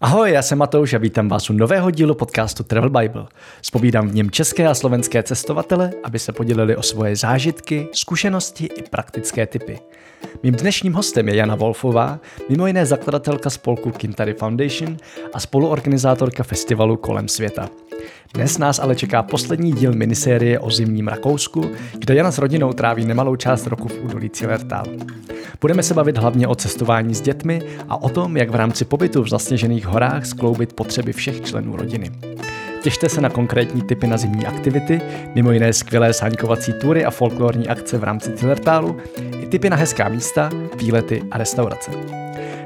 Ahoj, já jsem Matouš a vítám vás u nového dílu podcastu Travel Bible. Spovídám v něm české a slovenské cestovatele, aby se podělili o svoje zážitky, zkušenosti i praktické typy. Mým dnešním hostem je Jana Wolfová, mimo jiné zakladatelka spolku Kintary Foundation a spoluorganizátorka festivalu Kolem světa. Dnes nás ale čeká poslední díl minisérie o zimním Rakousku, kde Jana s rodinou tráví nemalou část roku v údolí Cilertal. Budeme se bavit hlavně o cestování s dětmi a o tom, jak v rámci pobytu v zasněžených horách skloubit potřeby všech členů rodiny. Těšte se na konkrétní typy na zimní aktivity, mimo jiné skvělé sáňkovací tury a folklorní akce v rámci Cilertálu, i typy na hezká místa, výlety a restaurace.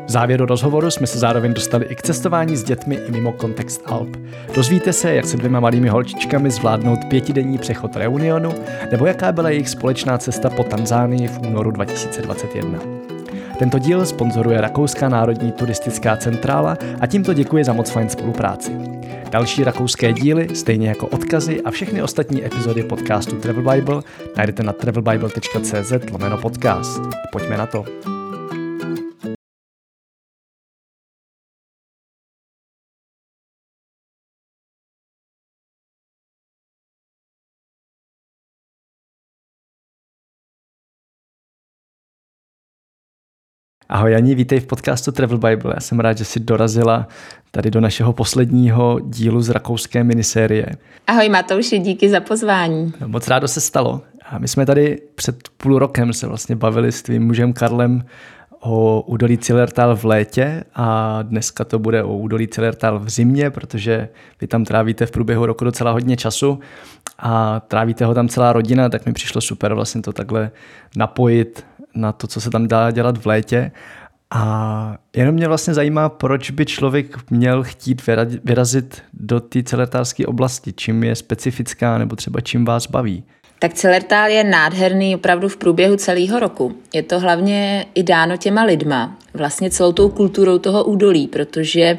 V závěru rozhovoru jsme se zároveň dostali i k cestování s dětmi i mimo kontext Alp. Dozvíte se, jak se dvěma malými holčičkami zvládnout pětidenní přechod Reunionu, nebo jaká byla jejich společná cesta po Tanzánii v únoru 2021. Tento díl sponzoruje Rakouská národní turistická centrála a tímto děkuji za moc fajn spolupráci. Další rakouské díly, stejně jako odkazy a všechny ostatní epizody podcastu Travel Bible najdete na travelbible.cz lomeno podcast. Pojďme na to. Ahoj Janí, vítej v podcastu Travel Bible. Já jsem rád, že jsi dorazila tady do našeho posledního dílu z rakouské minisérie. Ahoj Matouši, díky za pozvání. Moc rádo se stalo. A my jsme tady před půl rokem se vlastně bavili s tvým mužem Karlem o údolí Cilertal v létě a dneska to bude o údolí Cilertal v zimě, protože vy tam trávíte v průběhu roku docela hodně času a trávíte ho tam celá rodina, tak mi přišlo super vlastně to takhle napojit na to, co se tam dá dělat v létě. A jenom mě vlastně zajímá, proč by člověk měl chtít vyrazit do té celertárské oblasti, čím je specifická nebo třeba čím vás baví. Tak Celertál je nádherný opravdu v průběhu celého roku. Je to hlavně i dáno těma lidma, vlastně celou tou kulturou toho údolí, protože,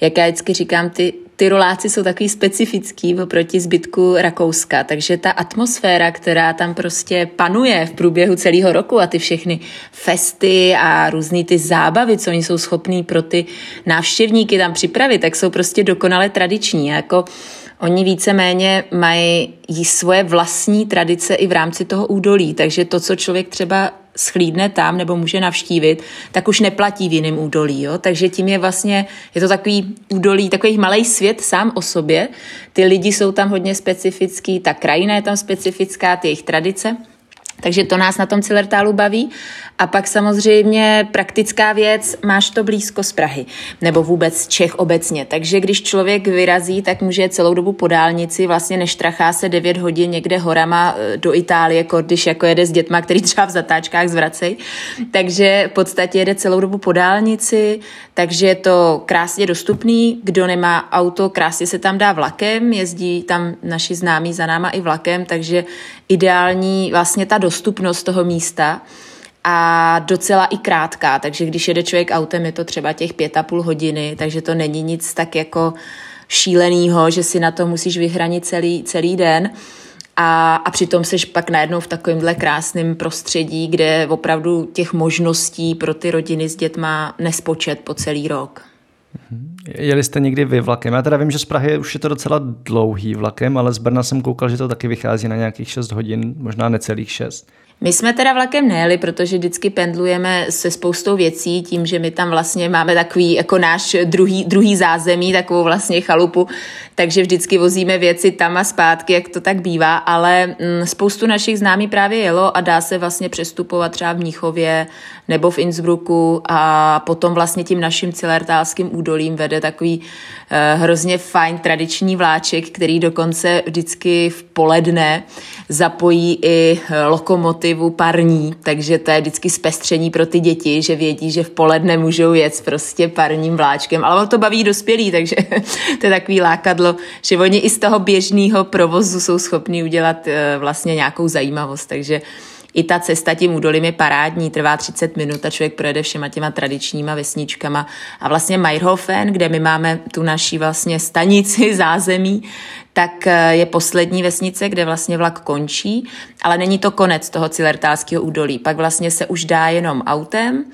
jak já vždycky říkám, ty ty roláci jsou takový specifický oproti zbytku Rakouska, takže ta atmosféra, která tam prostě panuje v průběhu celého roku a ty všechny festy a různé ty zábavy, co oni jsou schopní pro ty návštěvníky tam připravit, tak jsou prostě dokonale tradiční. Jako Oni víceméně mají svoje vlastní tradice i v rámci toho údolí, takže to, co člověk třeba schlídne tam nebo může navštívit, tak už neplatí v jiném údolí. Jo? Takže tím je vlastně, je to takový údolí, takový malý svět sám o sobě. Ty lidi jsou tam hodně specifický, ta krajina je tam specifická, ty jejich tradice. Takže to nás na tom Cilertálu baví. A pak samozřejmě praktická věc, máš to blízko z Prahy, nebo vůbec Čech obecně. Takže když člověk vyrazí, tak může celou dobu po dálnici, vlastně neštrachá se 9 hodin někde horama eh, do Itálie, když jako jede s dětma, který třeba v zatáčkách zvracej. Takže v podstatě jede celou dobu po dálnici, takže je to krásně dostupný. Kdo nemá auto, krásně se tam dá vlakem, jezdí tam naši známí za náma i vlakem, takže ideální vlastně ta dostupnost toho místa a docela i krátká, takže když jede člověk autem, je to třeba těch pět a půl hodiny, takže to není nic tak jako šílenýho, že si na to musíš vyhranit celý, celý den. A, a přitom seš pak najednou v takovémhle krásném prostředí, kde opravdu těch možností pro ty rodiny s dětma nespočet po celý rok. Mhm. Jeli jste někdy vy vlakem? Já teda vím, že z Prahy už je to docela dlouhý vlakem, ale z Brna jsem koukal, že to taky vychází na nějakých 6 hodin, možná necelých 6. My jsme teda vlakem nejeli, protože vždycky pendlujeme se spoustou věcí, tím, že my tam vlastně máme takový jako náš druhý, druhý zázemí, takovou vlastně chalupu, takže vždycky vozíme věci tam a zpátky, jak to tak bývá, ale mm, spoustu našich známí právě jelo a dá se vlastně přestupovat třeba v Mnichově nebo v Innsbrucku a potom vlastně tím naším cilertálským údolím vede takový uh, hrozně fajn tradiční vláček, který dokonce vždycky v poledne zapojí i lokomotivu parní, takže to je vždycky zpestření pro ty děti, že vědí, že v poledne můžou jet prostě parním vláčkem, ale to baví dospělí, takže to je takový lákadlo, že oni i z toho běžného provozu jsou schopni udělat eh, vlastně nějakou zajímavost, takže i ta cesta tím údolím je parádní, trvá 30 minut a člověk projede všema těma tradičníma vesničkama. A vlastně Meierhofen, kde my máme tu naší vlastně stanici zázemí, tak eh, je poslední vesnice, kde vlastně vlak končí, ale není to konec toho cilertálského údolí. Pak vlastně se už dá jenom autem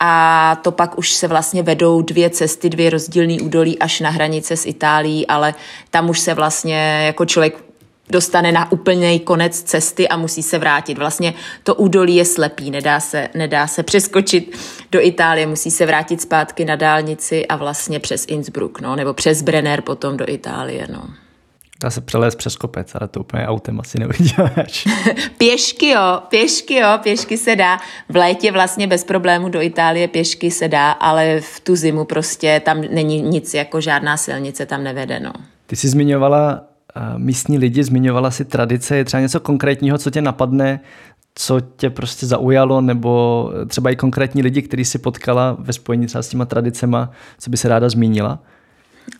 a to pak už se vlastně vedou dvě cesty, dvě rozdílné údolí až na hranice s Itálií, ale tam už se vlastně jako člověk dostane na úplný konec cesty a musí se vrátit. Vlastně to údolí je slepý, nedá se, nedá se přeskočit do Itálie, musí se vrátit zpátky na dálnici a vlastně přes Innsbruck, no, nebo přes Brenner potom do Itálie, no. Dá se přelézt přes kopec, ale to úplně autem asi neuděláš. pěšky jo, pěšky jo, pěšky se dá. V létě vlastně bez problému do Itálie pěšky se dá, ale v tu zimu prostě tam není nic, jako žádná silnice tam nevede, no. Ty jsi zmiňovala místní lidi, zmiňovala si tradice, je třeba něco konkrétního, co tě napadne, co tě prostě zaujalo, nebo třeba i konkrétní lidi, který si potkala ve spojení třeba s těma tradicema, co by se ráda zmínila?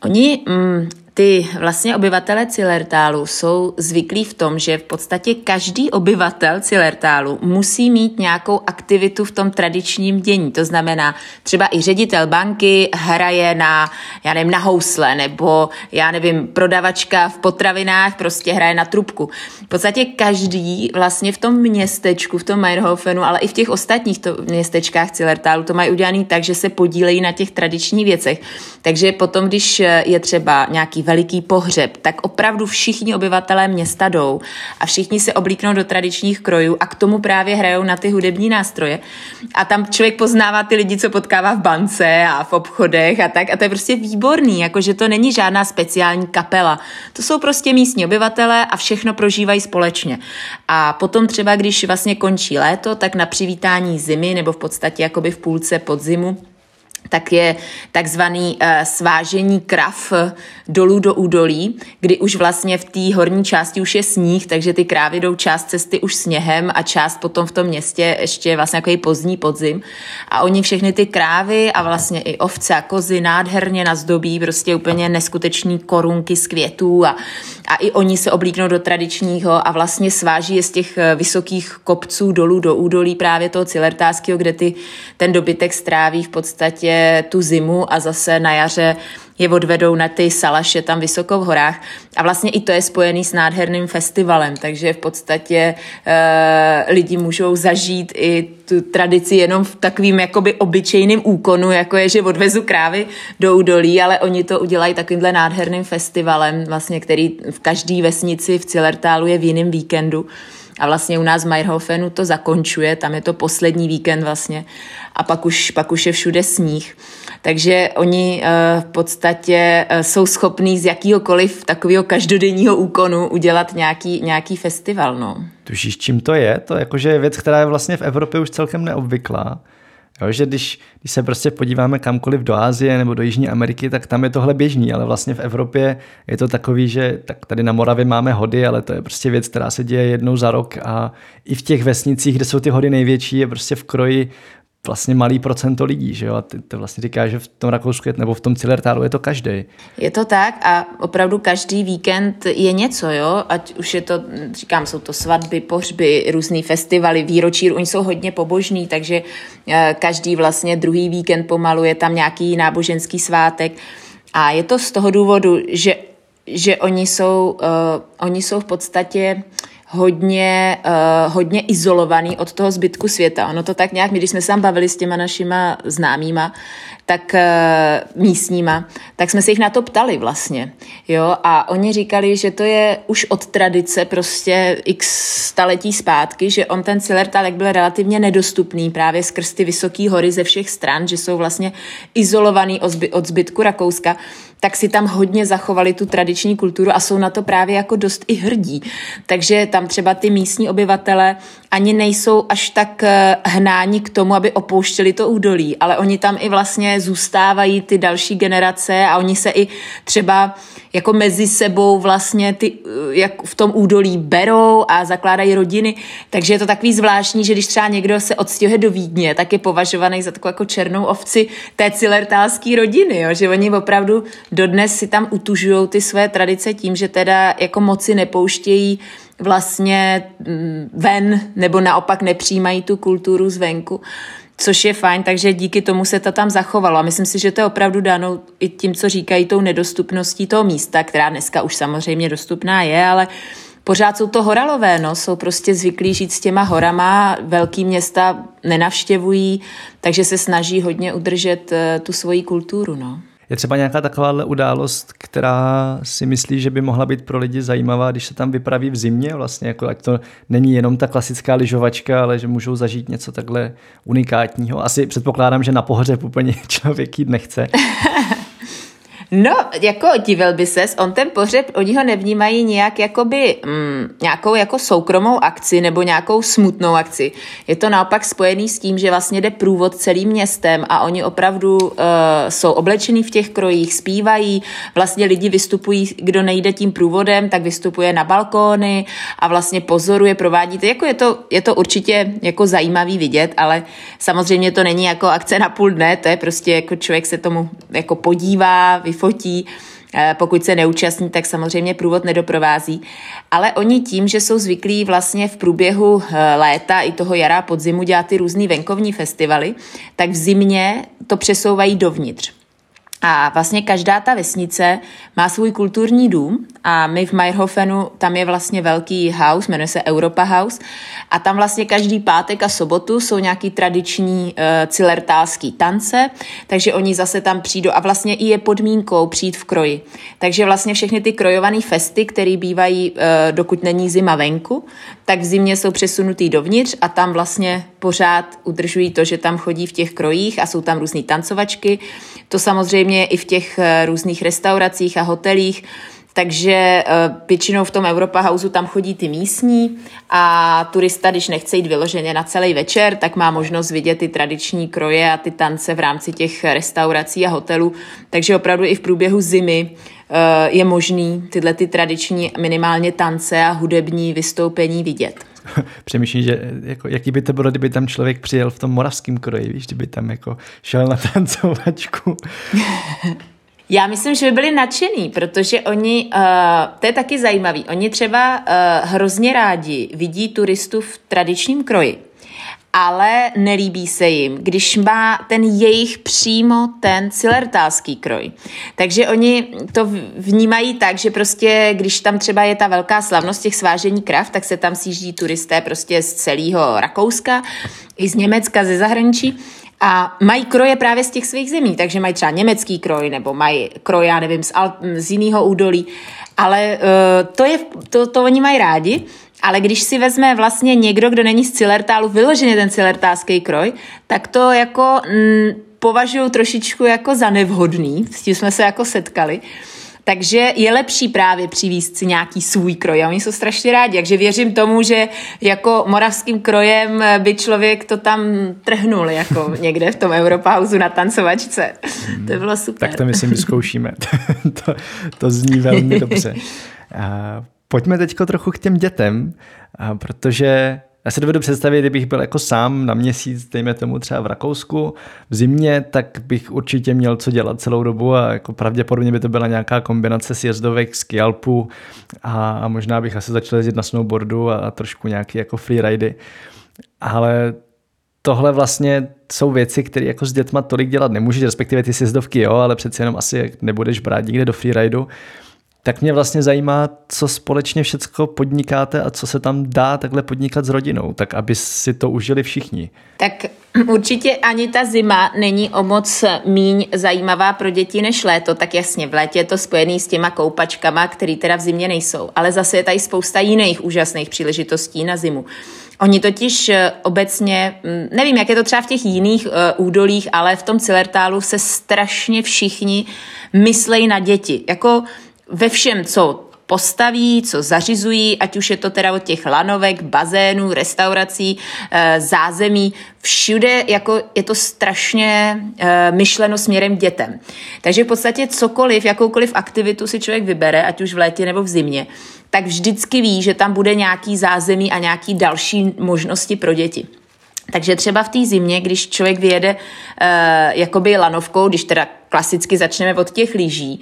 Oni, mm, ty vlastně obyvatele Cilertálu jsou zvyklí v tom, že v podstatě každý obyvatel Cilertálu musí mít nějakou aktivitu v tom tradičním dění. To znamená, třeba i ředitel banky hraje na, já nevím, na housle, nebo já nevím, prodavačka v potravinách prostě hraje na trubku. V podstatě každý vlastně v tom městečku, v tom Meyerhofenu, ale i v těch ostatních to, městečkách Cilertálu to mají udělané tak, že se podílejí na těch tradičních věcech. Takže potom, když je třeba nějaký veliký pohřeb, tak opravdu všichni obyvatelé města jdou a všichni se oblíknou do tradičních krojů a k tomu právě hrajou na ty hudební nástroje. A tam člověk poznává ty lidi, co potkává v bance a v obchodech a tak. A to je prostě výborný, jakože to není žádná speciální kapela. To jsou prostě místní obyvatelé a všechno prožívají společně. A potom třeba, když vlastně končí léto, tak na přivítání zimy nebo v podstatě jakoby v půlce podzimu tak je takzvaný uh, svážení krav dolů do údolí, kdy už vlastně v té horní části už je sníh, takže ty krávy jdou část cesty už sněhem a část potom v tom městě ještě vlastně jako pozdní podzim. A oni všechny ty krávy a vlastně i ovce a kozy nádherně nazdobí prostě úplně neskutečný korunky z květů a, a i oni se oblíknou do tradičního a vlastně sváží je z těch eh, vysokých kopců dolů do údolí právě toho cilertáského, kde ty, ten dobytek stráví v podstatě tu zimu a zase na jaře je odvedou na ty salaše tam vysoko v horách. A vlastně i to je spojený s nádherným festivalem, takže v podstatě e, lidi můžou zažít i tu tradici jenom v takovým jakoby obyčejným úkonu, jako je, že odvezu krávy do údolí, ale oni to udělají takovýmhle nádherným festivalem, vlastně, který v každé vesnici v Cilertálu je v jiném víkendu. A vlastně u nás v Meyerhofenu to zakončuje, tam je to poslední víkend vlastně a pak už, pak už je všude sníh. Takže oni uh, v podstatě uh, jsou schopní z jakýhokoliv takového každodenního úkonu udělat nějaký, nějaký festival. No. Tušíš, čím to je? To jakože je věc, která je vlastně v Evropě už celkem neobvyklá. Jo, že když, když se prostě podíváme kamkoliv do Ázie nebo do Jižní Ameriky, tak tam je tohle běžný, ale vlastně v Evropě je to takový, že tak tady na Moravě máme hody, ale to je prostě věc, která se děje jednou za rok a i v těch vesnicích, kde jsou ty hody největší, je prostě v kroji vlastně malý procento lidí, že jo? A ty to vlastně říká, že v tom Rakousku nebo v tom Cilertálu je to každý. Je to tak a opravdu každý víkend je něco, jo? Ať už je to, říkám, jsou to svatby, pohřby, různý festivaly, výročí, oni jsou hodně pobožní, takže eh, každý vlastně druhý víkend pomalu je tam nějaký náboženský svátek. A je to z toho důvodu, že, že oni, jsou, uh, oni jsou v podstatě uh, hodně, uh, hodně izolovaný od toho zbytku světa. Ono to tak nějak, my když jsme se tam bavili s těma našima známýma, tak uh, místníma, tak jsme se jich na to ptali vlastně. Jo? A oni říkali, že to je už od tradice prostě x staletí zpátky, že on ten Cilertalek byl relativně nedostupný právě skrz ty vysoké hory ze všech stran, že jsou vlastně izolovaný od zbytku Rakouska tak si tam hodně zachovali tu tradiční kulturu a jsou na to právě jako dost i hrdí. Takže tam třeba ty místní obyvatele ani nejsou až tak eh, hnáni k tomu, aby opouštěli to údolí, ale oni tam i vlastně zůstávají ty další generace a oni se i třeba jako mezi sebou vlastně ty, eh, jak v tom údolí berou a zakládají rodiny, takže je to takový zvláštní, že když třeba někdo se odstěhuje do Vídně, tak je považovaný za takovou jako černou ovci té cilertálské rodiny, jo? že oni opravdu dodnes si tam utužují ty své tradice tím, že teda jako moci nepouštějí vlastně mm, ven nebo naopak nepřijímají tu kulturu zvenku což je fajn, takže díky tomu se to tam zachovalo. A myslím si, že to je opravdu dáno i tím, co říkají, tou nedostupností toho místa, která dneska už samozřejmě dostupná je, ale pořád jsou to horalové, no, jsou prostě zvyklí žít s těma horama, velký města nenavštěvují, takže se snaží hodně udržet uh, tu svoji kulturu, no. Je třeba nějaká takováhle událost, která si myslí, že by mohla být pro lidi zajímavá, když se tam vypraví v zimě, vlastně jako ať to není jenom ta klasická lyžovačka, ale že můžou zažít něco takhle unikátního. Asi předpokládám, že na pohřeb úplně člověk jít nechce. No, jako divil by ses, on ten pohřeb, oni ho nevnímají nějak jakoby mm, nějakou jako soukromou akci nebo nějakou smutnou akci. Je to naopak spojený s tím, že vlastně jde průvod celým městem a oni opravdu uh, jsou oblečení v těch krojích, zpívají, vlastně lidi vystupují, kdo nejde tím průvodem, tak vystupuje na balkóny a vlastně pozoruje, provádí. Jako je to, je to určitě jako zajímavý vidět, ale samozřejmě to není jako akce na půl dne, to je prostě jako člověk se tomu jako podívá, vyfotí, eh, pokud se neúčastní, tak samozřejmě průvod nedoprovází. Ale oni tím, že jsou zvyklí vlastně v průběhu eh, léta i toho jara podzimu dělat ty různý venkovní festivaly, tak v zimě to přesouvají dovnitř. A vlastně každá ta vesnice má svůj kulturní dům a my v Meyerhofenu, tam je vlastně velký house, jmenuje se Europa House a tam vlastně každý pátek a sobotu jsou nějaký tradiční uh, cilertálský tance, takže oni zase tam přijdou a vlastně i je podmínkou přijít v kroji. Takže vlastně všechny ty krojované festy, které bývají, uh, dokud není zima venku, tak v zimě jsou přesunutý dovnitř a tam vlastně pořád udržují to, že tam chodí v těch krojích a jsou tam různé tancovačky. To samozřejmě i v těch uh, různých restauracích a hotelích takže eh, většinou v tom Europa Houseu tam chodí ty místní a turista, když nechce jít vyloženě na celý večer, tak má možnost vidět ty tradiční kroje a ty tance v rámci těch restaurací a hotelů. Takže opravdu i v průběhu zimy eh, je možný tyhle ty tradiční minimálně tance a hudební vystoupení vidět. Přemýšlím, že jako, jaký by to bylo, kdyby tam člověk přijel v tom moravském kroji, víš, kdyby tam jako šel na tancovačku. Já myslím, že by byli nadšený, protože oni, uh, to je taky zajímavý, oni třeba uh, hrozně rádi vidí turistu v tradičním kroji, ale nelíbí se jim, když má ten jejich přímo ten cilertálský kroj. Takže oni to vnímají tak, že prostě, když tam třeba je ta velká slavnost těch svážení krav, tak se tam sjíždí turisté prostě z celého Rakouska, i z Německa, ze zahraničí a mají kroje právě z těch svých zemí, takže mají třeba německý kroj, nebo mají kroj, já nevím, z, z jiného údolí, ale uh, to, je, to, to oni mají rádi, ale když si vezme vlastně někdo, kdo není z Cilertálu, vyloženě ten cilertálský kroj, tak to jako mm, považuji trošičku jako za nevhodný, s tím jsme se jako setkali. Takže je lepší právě přivízt si nějaký svůj kroj a oni jsou strašně rádi, takže věřím tomu, že jako moravským krojem by člověk to tam trhnul jako někde v tom Europauzu na tancovačce. To by bylo super. Tak to myslím vyzkoušíme. to, to zní velmi dobře. Pojďme teď trochu k těm dětem, protože já si dovedu představit, kdybych byl jako sám na měsíc, dejme tomu třeba v Rakousku, v zimě, tak bych určitě měl co dělat celou dobu a jako pravděpodobně by to byla nějaká kombinace sjezdovek, skialpu a, a možná bych asi začal jezdit na snowboardu a, a trošku nějaký jako freeridy. Ale tohle vlastně jsou věci, které jako s dětma tolik dělat nemůžeš, respektive ty sjezdovky jo, ale přeci jenom asi nebudeš brát nikde do freeridu tak mě vlastně zajímá, co společně všecko podnikáte a co se tam dá takhle podnikat s rodinou, tak aby si to užili všichni. Tak určitě ani ta zima není o moc míň zajímavá pro děti než léto, tak jasně v létě je to spojený s těma koupačkama, které teda v zimě nejsou, ale zase je tady spousta jiných úžasných příležitostí na zimu. Oni totiž eh, obecně, hm, nevím, jak je to třeba v těch jiných uh, údolích, ale v tom Cilertálu se strašně všichni myslejí na děti. Jako ve všem, co postaví, co zařizují, ať už je to teda od těch lanovek, bazénů, restaurací, eh, zázemí, všude jako je to strašně eh, myšleno směrem dětem. Takže v podstatě cokoliv, jakoukoliv aktivitu si člověk vybere, ať už v létě nebo v zimě, tak vždycky ví, že tam bude nějaký zázemí a nějaký další možnosti pro děti. Takže třeba v té zimě, když člověk vyjede uh, jakoby lanovkou, když teda klasicky začneme od těch lyží,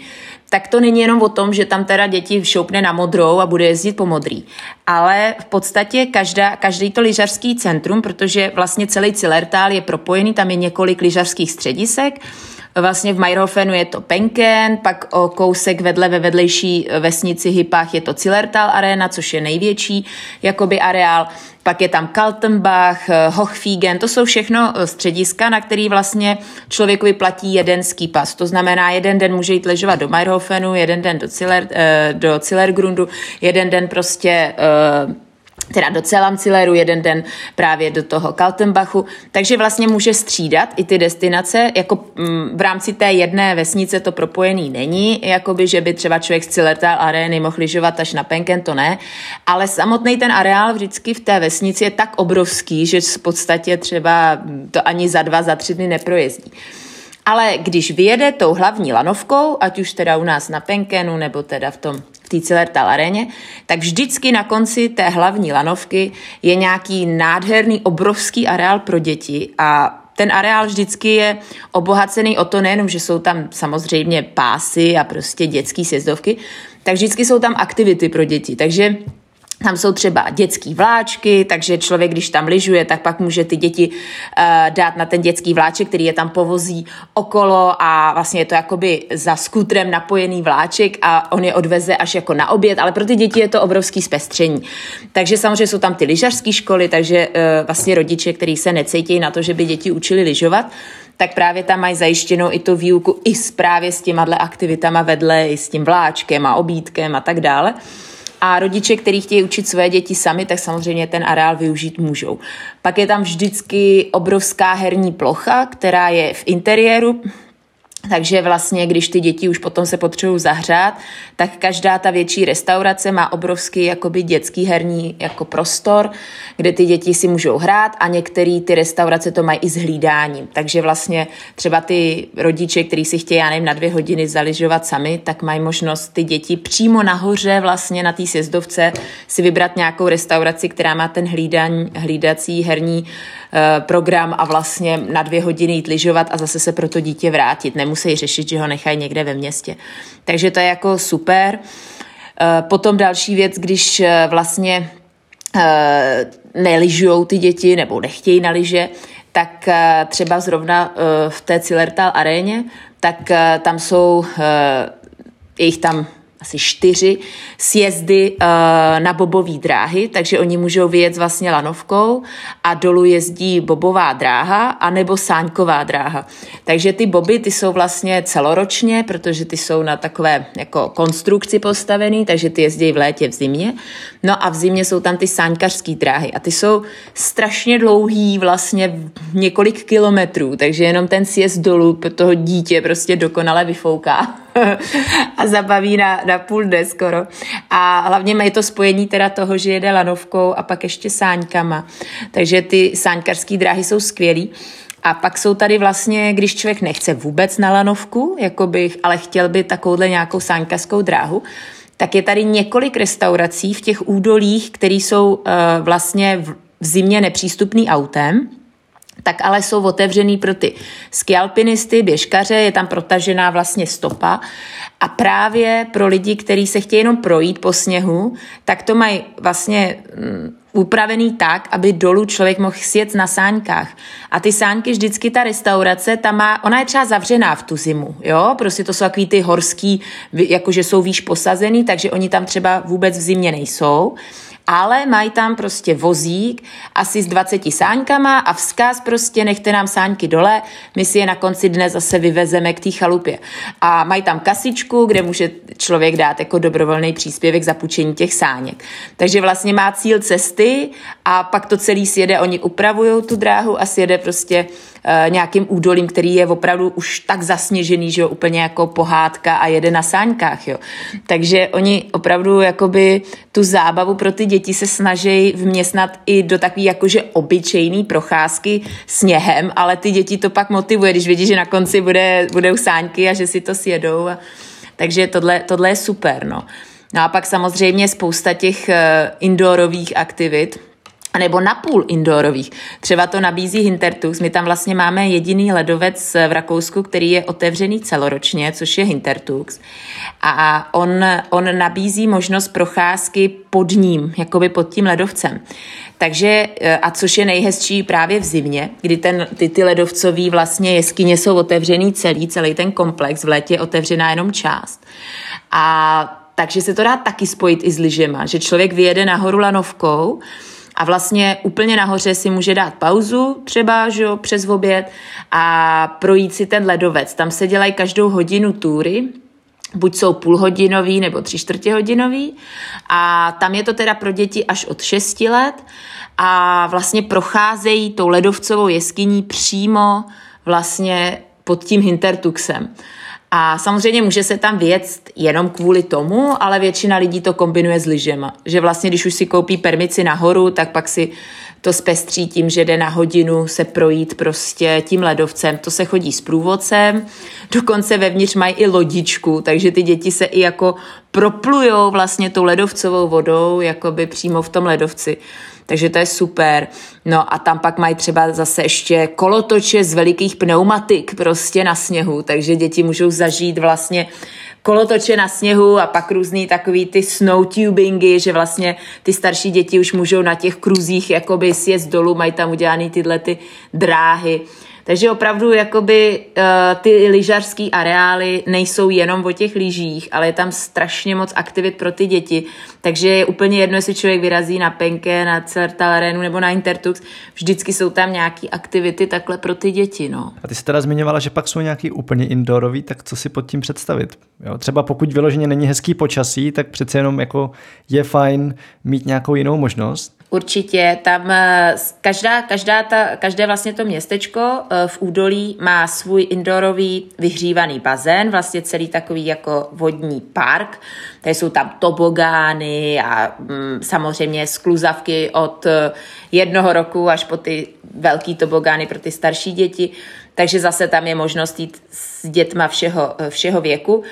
tak to není jenom o tom, že tam teda děti šoupne na modrou a bude jezdit po modrý. Ale v podstatě každá, každý to lyžařský centrum, protože vlastně celý Cilertál je propojený, tam je několik lyžařských středisek, Vlastně v Meyerhofenu je to Penken, pak o kousek vedle ve vedlejší vesnici Hypách je to Zillertal Arena, což je největší jakoby areál. Pak je tam Kaltenbach, Hochfigen, to jsou všechno střediska, na který vlastně člověku vyplatí jeden ski pas. To znamená, jeden den může jít ležovat do Meyerhofenu, jeden den do, Ziller, do Zillergrundu, jeden den prostě teda do Celamcileru, jeden den právě do toho Kaltenbachu, takže vlastně může střídat i ty destinace, jako mm, v rámci té jedné vesnice to propojený není, jakoby, že by třeba člověk z Cilertal arény mohl lyžovat až na Penken, to ne, ale samotný ten areál vždycky v té vesnici je tak obrovský, že v podstatě třeba to ani za dva, za tři dny neprojezdí. Ale když vyjede tou hlavní lanovkou, ať už teda u nás na Penkenu, nebo teda v tom v té Cilertal aréně, tak vždycky na konci té hlavní lanovky je nějaký nádherný, obrovský areál pro děti a ten areál vždycky je obohacený o to nejenom, že jsou tam samozřejmě pásy a prostě dětské sjezdovky, tak vždycky jsou tam aktivity pro děti. Takže tam jsou třeba dětský vláčky, takže člověk, když tam lyžuje, tak pak může ty děti uh, dát na ten dětský vláček, který je tam povozí okolo a vlastně je to jakoby za skutrem napojený vláček a on je odveze až jako na oběd, ale pro ty děti je to obrovský zpestření. Takže samozřejmě jsou tam ty lyžařské školy, takže uh, vlastně rodiče, kteří se necítí na to, že by děti učili lyžovat, tak právě tam mají zajištěnou i tu výuku i s právě s těma aktivitama vedle, i s tím vláčkem a obídkem a tak dále. A rodiče, kteří chtějí učit své děti sami, tak samozřejmě ten areál využít můžou. Pak je tam vždycky obrovská herní plocha, která je v interiéru, takže vlastně, když ty děti už potom se potřebují zahřát, tak každá ta větší restaurace má obrovský jakoby dětský herní jako prostor, kde ty děti si můžou hrát a některé ty restaurace to mají i s hlídáním. Takže vlastně třeba ty rodiče, kteří si chtějí, já nevím, na dvě hodiny zaližovat sami, tak mají možnost ty děti přímo nahoře vlastně na té sjezdovce si vybrat nějakou restauraci, která má ten hlídaň, hlídací herní Eh, program a vlastně na dvě hodiny jít lyžovat a zase se pro to dítě vrátit. Nemusí řešit, že ho nechají někde ve městě. Takže to je jako super. Eh, potom další věc, když eh, vlastně neližujou ty děti nebo nechtějí na lyže, tak třeba zrovna v té Cilertal aréně, tak tam jsou, je jich tam asi čtyři sjezdy uh, na bobové dráhy, takže oni můžou vyjet vlastně lanovkou a dolů jezdí bobová dráha anebo sáňková dráha. Takže ty boby, ty jsou vlastně celoročně, protože ty jsou na takové jako konstrukci postavený, takže ty jezdí v létě, v zimě. No a v zimě jsou tam ty sáňkařské dráhy a ty jsou strašně dlouhý, vlastně několik kilometrů, takže jenom ten sjezd dolů toho dítě prostě dokonale vyfouká a zabaví na, na půl dne skoro. A hlavně je to spojení teda toho, že jede lanovkou a pak ještě sáňkama. Takže ty sáňkarské dráhy jsou skvělý. A pak jsou tady vlastně, když člověk nechce vůbec na lanovku, bych, ale chtěl by takovouhle nějakou sáňkařskou dráhu, tak je tady několik restaurací v těch údolích, které jsou uh, vlastně v, v zimě nepřístupný autem, tak ale jsou otevřený pro ty skialpinisty, běžkaře, je tam protažená vlastně stopa. A právě pro lidi, kteří se chtějí jenom projít po sněhu, tak to mají vlastně mm, upravený tak, aby dolů člověk mohl sjet na sáňkách. A ty sáňky vždycky ta restaurace, ta má, ona je třeba zavřená v tu zimu, jo, prostě to jsou takový ty horský, jakože jsou výš posazený, takže oni tam třeba vůbec v zimě nejsou ale mají tam prostě vozík asi s 20 sáňkama a vzkaz prostě nechte nám sáňky dole, my si je na konci dne zase vyvezeme k té chalupě. A mají tam kasičku, kde může člověk dát jako dobrovolný příspěvek za půjčení těch sáněk. Takže vlastně má cíl cesty a pak to celý sjede, oni upravují tu dráhu a sjede prostě nějakým údolím, který je opravdu už tak zasněžený, že jo, úplně jako pohádka a jede na sáňkách, jo. Takže oni opravdu jakoby tu zábavu pro ty děti se snaží vměstnat i do takový jakože obyčejný procházky sněhem, ale ty děti to pak motivuje, když vidí, že na konci bude, budou sáňky a že si to sjedou. A, takže tohle, tohle je super, no. No a pak samozřejmě spousta těch uh, indoorových aktivit, nebo napůl indoorových. Třeba to nabízí Hintertux. My tam vlastně máme jediný ledovec v Rakousku, který je otevřený celoročně, což je Hintertux. A on, on nabízí možnost procházky pod ním, jakoby pod tím ledovcem. Takže, a což je nejhezčí právě v zimě, kdy ten, ty, ty ledovcový vlastně jeskyně jsou otevřený celý, celý ten komplex, v létě je otevřená jenom část. A takže se to dá taky spojit i s lyžema, že člověk vyjede nahoru lanovkou, a vlastně úplně nahoře si může dát pauzu, třeba že jo, přes oběd a projít si ten ledovec. Tam se dělají každou hodinu túry, buď jsou půlhodinový nebo tři čtvrtě hodinový a tam je to teda pro děti až od 6 let a vlastně procházejí tou ledovcovou jeskyní přímo vlastně pod tím Hintertuxem. A samozřejmě může se tam věct jenom kvůli tomu, ale většina lidí to kombinuje s lyžema. Že vlastně, když už si koupí permici nahoru, tak pak si to zpestří tím, že jde na hodinu se projít prostě tím ledovcem. To se chodí s průvodcem, dokonce vevnitř mají i lodičku, takže ty děti se i jako proplujou vlastně tou ledovcovou vodou, jakoby přímo v tom ledovci. Takže to je super. No a tam pak mají třeba zase ještě kolotoče z velikých pneumatik prostě na sněhu, takže děti můžou zažít vlastně kolotoče na sněhu a pak různý takový ty snowtubingy, že vlastně ty starší děti už můžou na těch kruzích jakoby sjet dolů, mají tam udělané tyhle ty dráhy. Takže opravdu jakoby uh, ty lyžařské areály nejsou jenom o těch lyžích, ale je tam strašně moc aktivit pro ty děti. Takže je úplně jedno, jestli člověk vyrazí na Penke, na Certal Arenu nebo na Intertux. Vždycky jsou tam nějaké aktivity takhle pro ty děti. No. A ty jsi teda zmiňovala, že pak jsou nějaký úplně indoorový, tak co si pod tím představit? Jo, třeba pokud vyloženě není hezký počasí, tak přece jenom jako je fajn mít nějakou jinou možnost. Určitě, tam eh, každá, každá ta, každé vlastně to městečko eh, v údolí má svůj indoorový vyhřívaný bazén, vlastně celý takový jako vodní park. Tady jsou tam tobogány a mm, samozřejmě skluzavky od eh, jednoho roku až po ty velký tobogány pro ty starší děti. Takže zase tam je možnost jít s dětma všeho, všeho věku.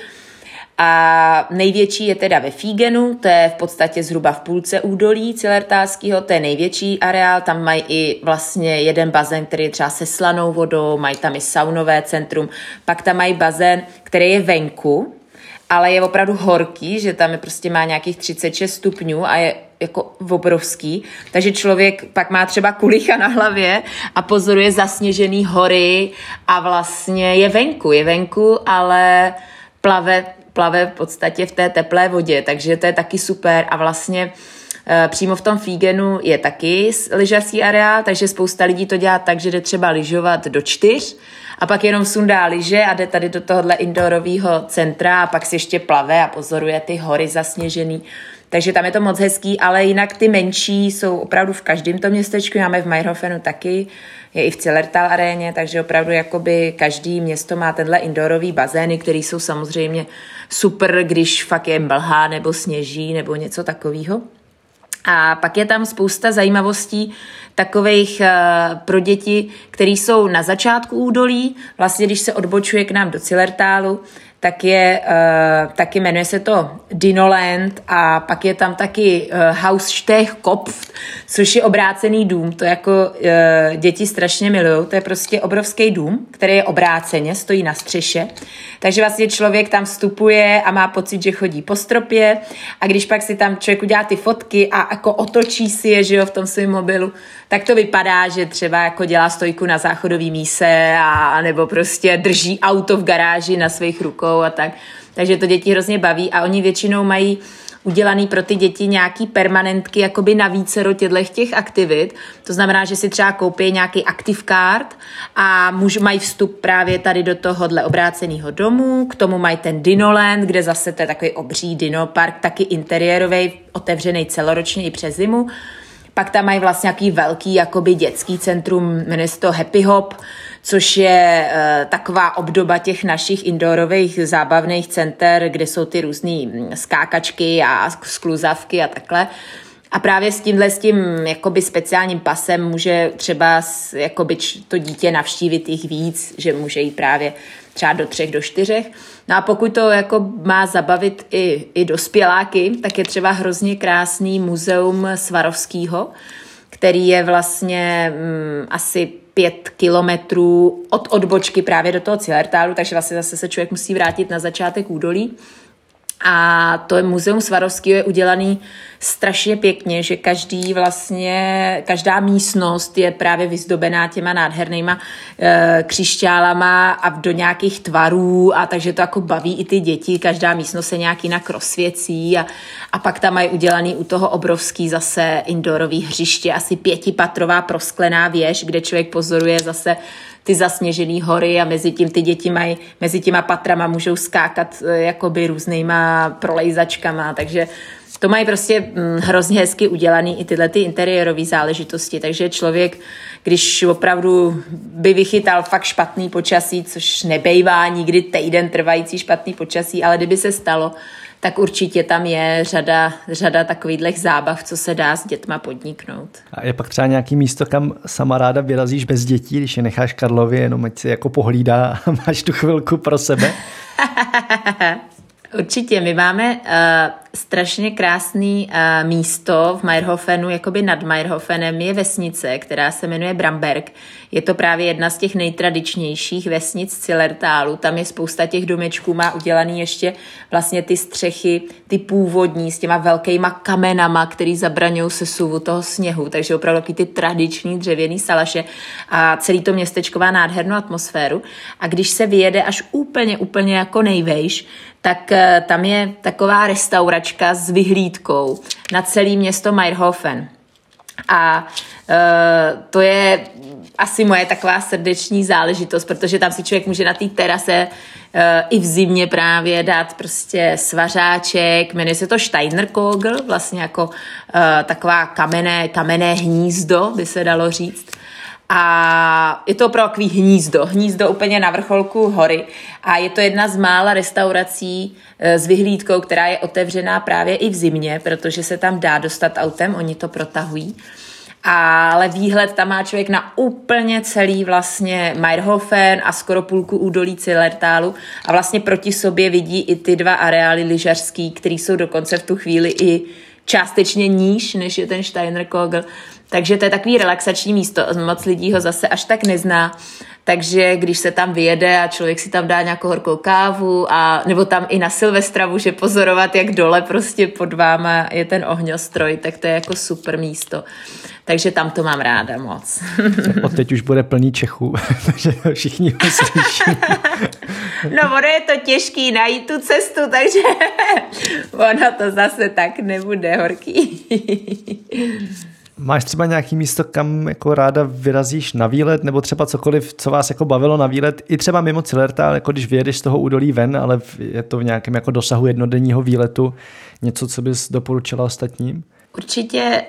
A největší je teda ve Fígenu, to je v podstatě zhruba v půlce údolí Cilertálského, to je největší areál, tam mají i vlastně jeden bazén, který je třeba se slanou vodou, mají tam i saunové centrum, pak tam mají bazén, který je venku, ale je opravdu horký, že tam je prostě má nějakých 36 stupňů a je jako obrovský, takže člověk pak má třeba kulicha na hlavě a pozoruje zasněžený hory a vlastně je venku, je venku, ale plave plave v podstatě v té teplé vodě, takže to je taky super a vlastně eh, Přímo v tom Fígenu je taky lyžací areál, takže spousta lidí to dělá tak, že jde třeba lyžovat do čtyř a pak jenom sundá lyže a jde tady do tohohle indoorového centra a pak si ještě plave a pozoruje ty hory zasněžený. Takže tam je to moc hezký, ale jinak ty menší jsou opravdu v každém tom městečku. Máme v Meyerhofenu taky, je i v Cillertal aréně, takže opravdu jakoby každý město má tenhle indoorový bazény, které jsou samozřejmě super, když fakt je mlhá nebo sněží nebo něco takového. A pak je tam spousta zajímavostí takových uh, pro děti, které jsou na začátku údolí. Vlastně, když se odbočuje k nám do Cilertálu, tak je, uh, taky jmenuje se to Dinoland a pak je tam taky uh, Haus Stech Kopf, což je obrácený dům, to jako uh, děti strašně milují, to je prostě obrovský dům, který je obráceně, stojí na střeše, takže vlastně člověk tam vstupuje a má pocit, že chodí po stropě. A když pak si tam člověk udělá ty fotky a jako otočí si je, že jo, v tom svém mobilu, tak to vypadá, že třeba jako dělá stojku na záchodový míse a nebo prostě drží auto v garáži na svých rukou a tak. Takže to děti hrozně baví a oni většinou mají udělaný pro ty děti nějaký permanentky jakoby na více těchto těch aktivit. To znamená, že si třeba koupí nějaký active card a můž, mají vstup právě tady do tohohle obráceného domu, k tomu mají ten Dinoland, kde zase to je takový obří dinopark, taky interiérový, otevřený celoročně i přes zimu. Pak tam mají vlastně nějaký velký jakoby dětský centrum, jmenuje se to Happy Hop, což je uh, taková obdoba těch našich indoorových zábavných center, kde jsou ty různé skákačky a skluzavky a takhle. A právě s tímhle, s tím jakoby speciálním pasem může třeba jakoby to dítě navštívit jich víc, že může jít právě třeba do třech, do čtyřech. No a pokud to jako má zabavit i, i dospěláky, tak je třeba hrozně krásný muzeum Svarovského, který je vlastně mm, asi pět kilometrů od odbočky právě do toho Cilertálu, takže vlastně zase se člověk musí vrátit na začátek údolí. A to je muzeum Svarovského je udělaný strašně pěkně, že každý vlastně, každá místnost je právě vyzdobená těma nádhernýma e, křišťálama a do nějakých tvarů a takže to jako baví i ty děti, každá místnost se nějak jinak rozsvěcí a, a pak tam mají udělaný u toho obrovský zase indoorový hřiště, asi pětipatrová prosklená věž, kde člověk pozoruje zase ty zasněžené hory a mezi tím ty děti mají, mezi těma patrama můžou skákat eh, jakoby různýma prolejzačkama, takže to mají prostě hm, hrozně hezky udělaný i tyhle ty interiérové záležitosti, takže člověk, když opravdu by vychytal fakt špatný počasí, což nebejvá nikdy týden trvající špatný počasí, ale kdyby se stalo, tak určitě tam je řada, řada takových zábav, co se dá s dětma podniknout. A je pak třeba nějaký místo, kam sama ráda vyrazíš bez dětí, když je necháš Karlově, jenom ať si jako pohlídá a máš tu chvilku pro sebe? Určitě, my máme uh, strašně krásný uh, místo v Meierhofenu, jakoby nad Meierhofenem je vesnice, která se jmenuje Bramberg. Je to právě jedna z těch nejtradičnějších vesnic Cilertálu. Tam je spousta těch domečků, má udělaný ještě vlastně ty střechy, ty původní s těma velkýma kamenama, který zabraňují sesuvu toho sněhu. Takže opravdu ty tradiční dřevěný salaše a celý to městečko má nádhernou atmosféru. A když se vyjede až úplně, úplně jako nejvejš, tak eh, tam je taková restauračka s vyhlídkou na celé město Meierhofen. A uh, to je asi moje taková srdeční záležitost, protože tam si člověk může na té terase uh, i v zimě právě dát prostě svařáček, jmenuje se to Steinerkogel, vlastně jako uh, taková kamenné, kamenné hnízdo, by se dalo říct. A je to opravdu takový hnízdo, hnízdo úplně na vrcholku hory. A je to jedna z mála restaurací eh, s vyhlídkou, která je otevřená právě i v zimě, protože se tam dá dostat autem, oni to protahují. Ale výhled tam má člověk na úplně celý vlastně Meierhofen a skoro půlku údolí Cilertálu a vlastně proti sobě vidí i ty dva areály lyžařský, který jsou dokonce v tu chvíli i částečně níž, než je ten Steinerkogel. Takže to je takový relaxační místo. Moc lidí ho zase až tak nezná. Takže když se tam vyjede a člověk si tam dá nějakou horkou kávu a nebo tam i na Silvestra může pozorovat, jak dole prostě pod váma je ten ohňostroj, tak to je jako super místo. Takže tam to mám ráda moc. Od teď už bude plný Čechů, takže všichni ho slyší. No ono je to těžký najít tu cestu, takže ono to zase tak nebude horký. Máš třeba nějaký místo, kam jako ráda vyrazíš na výlet, nebo třeba cokoliv, co vás jako bavilo na výlet, i třeba mimo Cilerta, jako když vyjedeš z toho údolí ven, ale je to v nějakém jako dosahu jednodenního výletu, něco, co bys doporučila ostatním? Určitě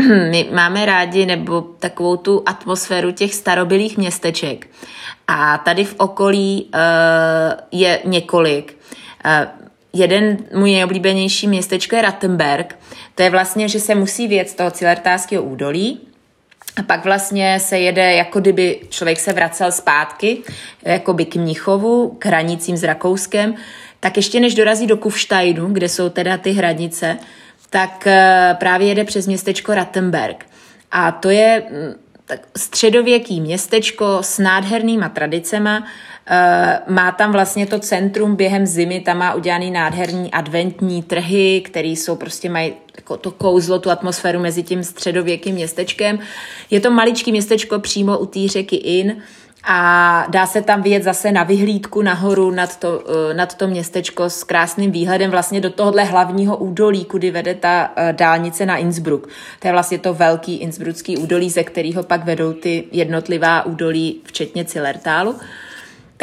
uh, my máme rádi nebo takovou tu atmosféru těch starobilých městeček. A tady v okolí uh, je několik. Uh, jeden můj nejoblíbenější městečko je Rattenberg. To je vlastně, že se musí věc z toho Cilertářského údolí, a pak vlastně se jede, jako kdyby člověk se vracel zpátky, jako by k Mnichovu, k hranicím s Rakouskem, tak ještě než dorazí do Kufsteinu, kde jsou teda ty hranice, tak eh, právě jede přes městečko Rattenberg. A to je mm, tak středověký městečko s nádhernýma tradicema, má tam vlastně to centrum během zimy, tam má udělaný nádherní adventní trhy, které jsou prostě mají jako to kouzlo, tu atmosféru mezi tím středověkým městečkem. Je to maličký městečko přímo u té řeky In a dá se tam vyjet zase na vyhlídku nahoru nad to, eh, nad to městečko s krásným výhledem vlastně do tohohle hlavního údolí, kudy vede ta eh, dálnice na Innsbruck. To je vlastně to velký innsbrucký údolí, ze kterého pak vedou ty jednotlivá údolí, včetně Cilertálu.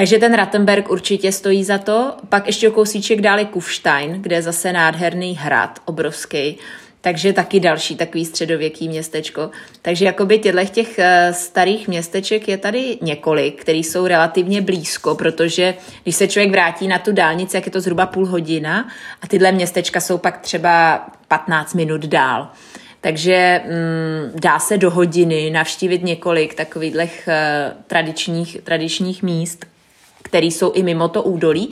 Takže ten Rattenberg určitě stojí za to. Pak ještě o kousíček dál je Kufstein, kde je zase nádherný hrad, obrovský. Takže taky další takový středověký městečko. Takže jakoby těchto těch eh, starých městeček je tady několik, které jsou relativně blízko, protože když se člověk vrátí na tu dálnici, jak je to zhruba půl hodina a tyhle městečka jsou pak třeba 15 minut dál. Takže mm, dá se do hodiny navštívit několik takových uh, tradičních, tradičních míst který jsou i mimo to údolí.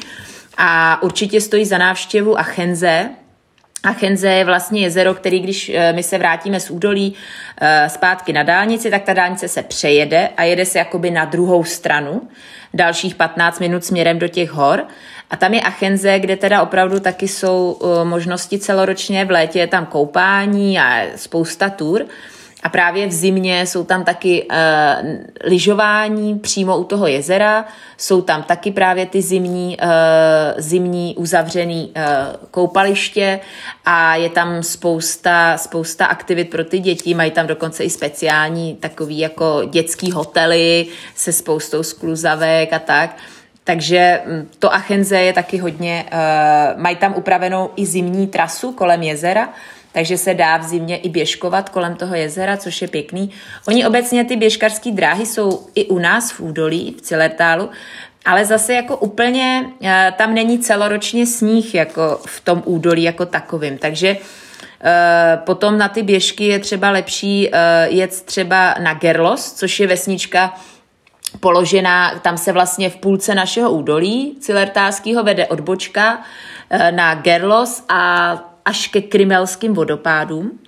A určitě stojí za návštěvu Achenze, Achenze je vlastně jezero, který, když eh, my se vrátíme z údolí eh, zpátky na dálnici, tak ta dálnice se přejede a jede se jakoby na druhou stranu, dalších 15 minut směrem do těch hor. A tam je Achenze, kde teda opravdu taky jsou eh, možnosti celoročně, v létě je tam koupání a spousta tur. A právě v zimě jsou tam taky uh, lyžování přímo u toho jezera, jsou tam taky právě ty zimní, uh, zimní uzavřený uh, koupaliště a je tam spousta, spousta aktivit pro ty děti, mají tam dokonce i speciální takový jako dětský hotely se spoustou skluzavek a tak. Takže hm, to Achenze je taky hodně, uh, mají tam upravenou i zimní trasu kolem jezera, takže se dá v zimě i běžkovat kolem toho jezera, což je pěkný. Oni obecně ty běžkarské dráhy jsou i u nás v údolí, v Cilertálu, ale zase jako úplně eh, tam není celoročně sníh jako v tom údolí jako takovým, takže eh, Potom na ty běžky je třeba lepší eh, jet třeba na Gerlos, což je vesnička položená, tam se vlastně v půlce našeho údolí Cilertáského vede odbočka na Gerlos a až ke krymelským vodopádům.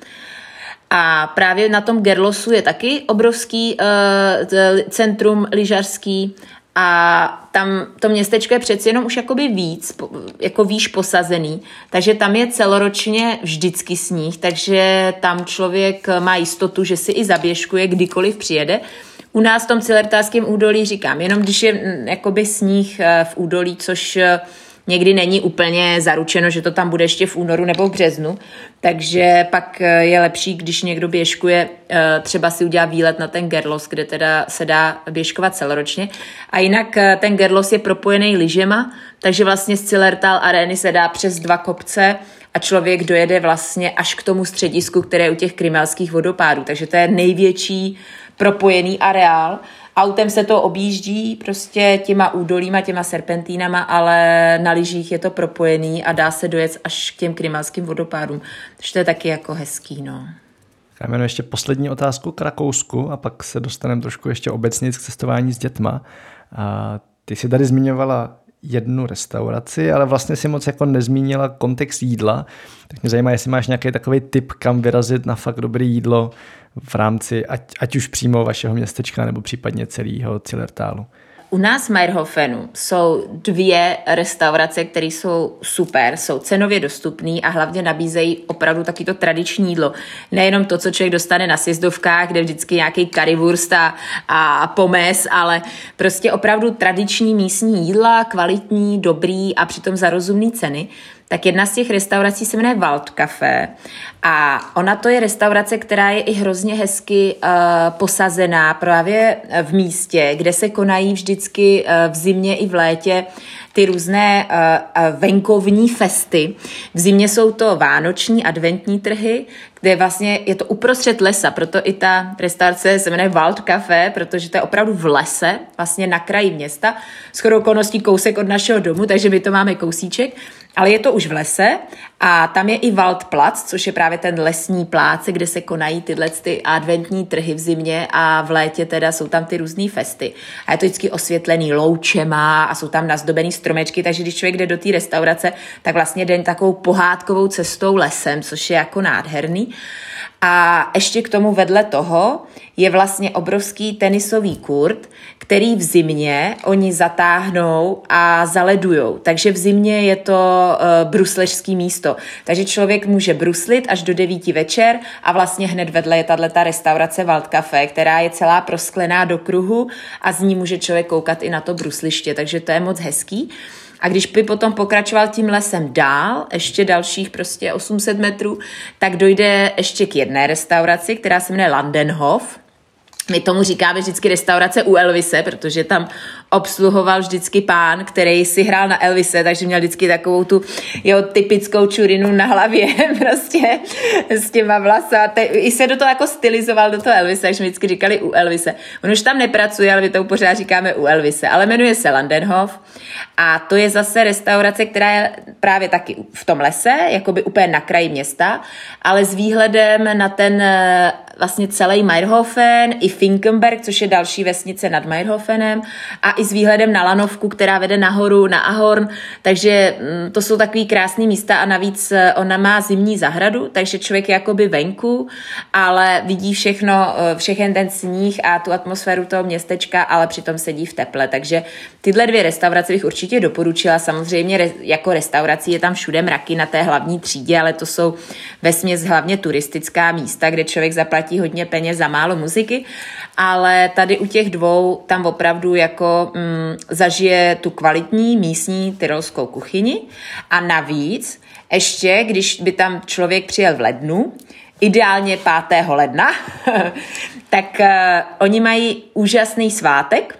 A právě na tom Gerlosu je taky obrovský uh, centrum lyžařský a tam to městečko je přeci jenom už jakoby víc, jako výš posazený, takže tam je celoročně vždycky sníh, takže tam člověk má jistotu, že si i zaběžkuje, kdykoliv přijede. U nás v tom cilertářském údolí říkám, jenom když je mm, jakoby sníh eh, v údolí, což někdy není úplně zaručeno, že to tam bude ještě v únoru nebo v březnu, takže pak eh, je lepší, když někdo běžkuje, eh, třeba si udělá výlet na ten Gerlos, kde teda se dá běžkovat celoročně. A jinak eh, ten Gerlos je propojený lyžema, takže vlastně z Cilertal arény se dá přes dva kopce a člověk dojede vlastně až k tomu středisku, které je u těch krymelských vodopádů. Takže to je největší propojený areál Autem se to objíždí prostě těma údolíma, těma serpentínama, ale na lyžích je to propojený a dá se dojet až k těm krymalským vodopádům. Takže to je taky jako hezký, no. Já jmenuji ještě poslední otázku k Rakousku a pak se dostaneme trošku ještě obecně k cestování s dětma. A ty jsi tady zmiňovala jednu restauraci, ale vlastně si moc jako nezmínila kontext jídla. Tak mě zajímá, jestli máš nějaký takový tip, kam vyrazit na fakt dobré jídlo, v rámci ať, ať už přímo vašeho městečka nebo případně celého Cilertálu? U nás v Meierhofenu jsou dvě restaurace, které jsou super, jsou cenově dostupné a hlavně nabízejí opravdu taky to tradiční jídlo. Nejenom to, co člověk dostane na sjezdovkách, kde vždycky nějaký currywurst a, a pomes, ale prostě opravdu tradiční místní jídla, kvalitní, dobrý a přitom za rozumné ceny tak jedna z těch restaurací se jmenuje Wald Café a ona to je restaurace, která je i hrozně hezky uh, posazená právě v místě, kde se konají vždycky uh, v zimě i v létě ty různé uh, venkovní festy. V zimě jsou to vánoční adventní trhy, kde vlastně je to uprostřed lesa, proto i ta restaurace se jmenuje Wald Café, protože to je opravdu v lese, vlastně na kraji města, s okolností kousek od našeho domu, takže my to máme kousíček ale je to už v lese a tam je i Waldplatz, což je právě ten lesní pláce, kde se konají tyhle ty adventní trhy v zimě a v létě teda jsou tam ty různé festy. A je to vždycky osvětlený loučema a jsou tam nazdobený stromečky, takže když člověk jde do té restaurace, tak vlastně jde takovou pohádkovou cestou lesem, což je jako nádherný. A ještě k tomu vedle toho je vlastně obrovský tenisový kurt, který v zimě oni zatáhnou a zaledujou. Takže v zimě je to uh, brusleřský místo. Takže člověk může bruslit až do 9 večer a vlastně hned vedle je tato restaurace Wald Café, která je celá prosklená do kruhu a z ní může člověk koukat i na to brusliště, takže to je moc hezký. A když by potom pokračoval tím lesem dál, ještě dalších prostě 800 metrů, tak dojde ještě k jedné restauraci, která se jmenuje Landenhof. My tomu říkáme vždycky restaurace u Elvise, protože tam obsluhoval vždycky pán, který si hrál na Elvise, takže měl vždycky takovou tu jeho typickou čurinu na hlavě, prostě s těma vlasa. Te, I se do toho jako stylizoval do toho Elvise, takže vždycky říkali u Elvise. On už tam nepracuje, ale my to pořád říkáme u Elvise, ale jmenuje se Landenhof a to je zase restaurace, která je právě taky v tom lese, jakoby úplně na kraji města, ale s výhledem na ten vlastně celý Meierhofen, i Finkenberg, což je další vesnice nad Meierhofenem, a i s výhledem na Lanovku, která vede nahoru na Ahorn, takže mm, to jsou takový krásné místa a navíc eh, ona má zimní zahradu, takže člověk je jakoby venku, ale vidí všechno, eh, všechen ten sníh a tu atmosféru toho městečka, ale přitom sedí v teple, takže tyhle dvě restaurace bych určitě doporučila, samozřejmě jako restaurací je tam všude mraky na té hlavní třídě, ale to jsou ve směs hlavně turistická místa, kde člověk zaplatí hodně peněz za málo muziky, ale tady u těch dvou tam opravdu jako mm, zažije tu kvalitní místní tyrolskou kuchyni a navíc ještě, když by tam člověk přijel v lednu, ideálně 5. ledna, tak uh, oni mají úžasný svátek,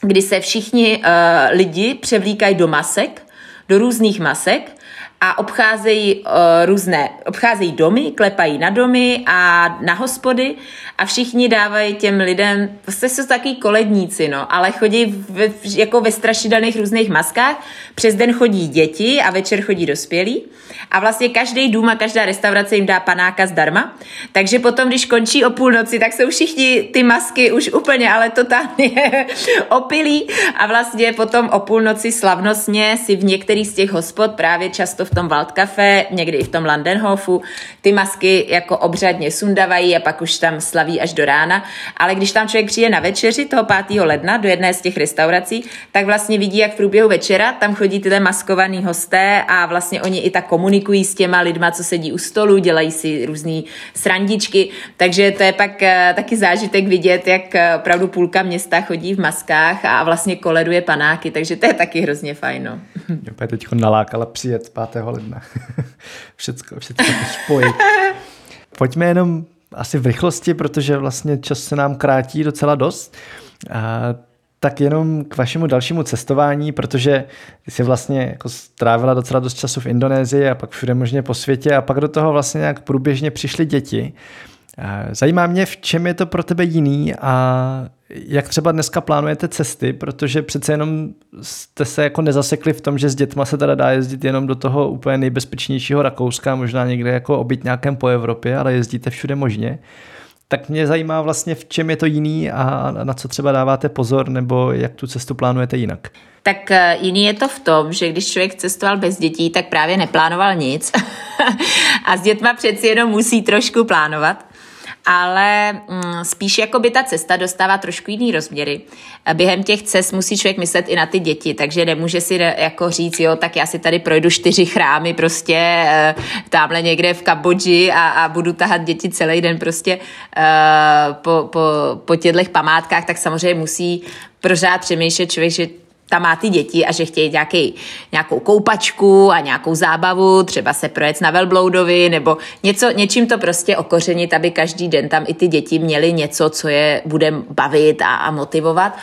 kdy se všichni uh, lidi převlíkají do masek, do různých masek a obcházejí uh, různé, obcházejí domy, klepají na domy a na hospody a všichni dávají těm lidem, vlastně jsou takový koledníci, no, ale chodí v, jako ve strašidelných různých maskách, přes den chodí děti a večer chodí dospělí a vlastně každý dům a každá restaurace jim dá panáka zdarma, takže potom, když končí o půlnoci, tak jsou všichni ty masky už úplně, ale totálně opilí a vlastně potom o půlnoci slavnostně si v některých z těch hospod právě často v tom Waldkafe, někdy i v tom Landenhofu, ty masky jako obřadně sundavají a pak už tam slaví až do rána. Ale když tam člověk přijde na večeři toho 5. ledna do jedné z těch restaurací, tak vlastně vidí, jak v průběhu večera tam chodí tyhle maskovaný hosté a vlastně oni i tak komunikují s těma lidma, co sedí u stolu, dělají si různé srandičky, takže to je pak eh, taky zážitek vidět, jak eh, opravdu půlka města chodí v maskách a vlastně koleduje panáky, takže to je taky hrozně fajn. No. Já teď nalákala přijet 5 ledna. všecko, všecko spojit. Pojďme jenom asi v rychlosti, protože vlastně čas se nám krátí docela dost. A tak jenom k vašemu dalšímu cestování, protože jsi vlastně jako strávila docela dost času v Indonésii a pak všude možně po světě a pak do toho vlastně nějak průběžně přišly děti. Zajímá mě, v čem je to pro tebe jiný a jak třeba dneska plánujete cesty, protože přece jenom jste se jako nezasekli v tom, že s dětma se teda dá jezdit jenom do toho úplně nejbezpečnějšího Rakouska, možná někde jako obyt nějakém po Evropě, ale jezdíte všude možně. Tak mě zajímá vlastně, v čem je to jiný a na co třeba dáváte pozor, nebo jak tu cestu plánujete jinak. Tak eh, jiný je to v tom, že když člověk cestoval bez dětí, tak právě neplánoval nic. a s dětma přeci jenom musí trošku plánovat ale mm, spíš jako by ta cesta dostává trošku jiný rozměry. Během těch cest musí člověk myslet i na ty děti, takže nemůže si jako říct, jo, tak já si tady projdu čtyři chrámy prostě e, tamhle někde v Kambodži a, a budu tahat děti celý den prostě e, po, po, po těchto památkách, tak samozřejmě musí pořád přemýšlet člověk, že tam má ty děti a že chtějí nějaký, nějakou koupačku a nějakou zábavu, třeba se projet na velbloudovi nebo něco, něčím to prostě okořenit, aby každý den tam i ty děti měly něco, co je bude bavit a, a motivovat.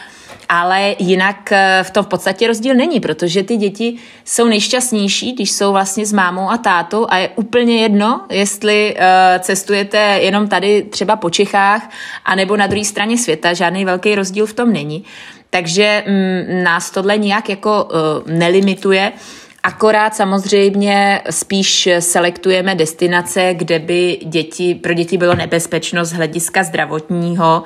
Ale jinak eh, v tom v podstatě rozdíl není, protože ty děti jsou nejšťastnější, když jsou vlastně s mámou a tátou a je úplně jedno, jestli uh, cestujete jenom tady třeba po Čechách, anebo na druhé straně světa, žádný velký rozdíl v tom není. Takže mm, nás tohle nijak jako uh, nelimituje. Akorát samozřejmě spíš selektujeme destinace, kde by děti, pro děti bylo nebezpečno z hlediska zdravotního.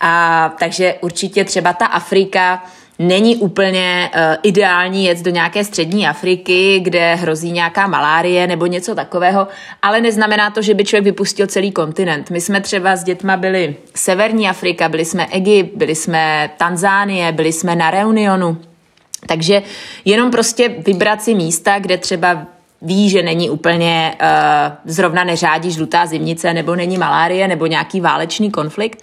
A, takže určitě třeba ta Afrika není úplně uh, ideální jet do nějaké střední Afriky, kde hrozí nějaká malárie nebo něco takového, ale neznamená to, že by člověk vypustil celý kontinent. My jsme třeba s dětma byli Severní Afrika, byli jsme Egypt, byli jsme Tanzánie, byli jsme na Reunionu. Takže jenom prostě vybrat si místa, kde třeba ví, že není úplně uh, zrovna neřádí žlutá zimnice, nebo není malárie, nebo nějaký válečný konflikt,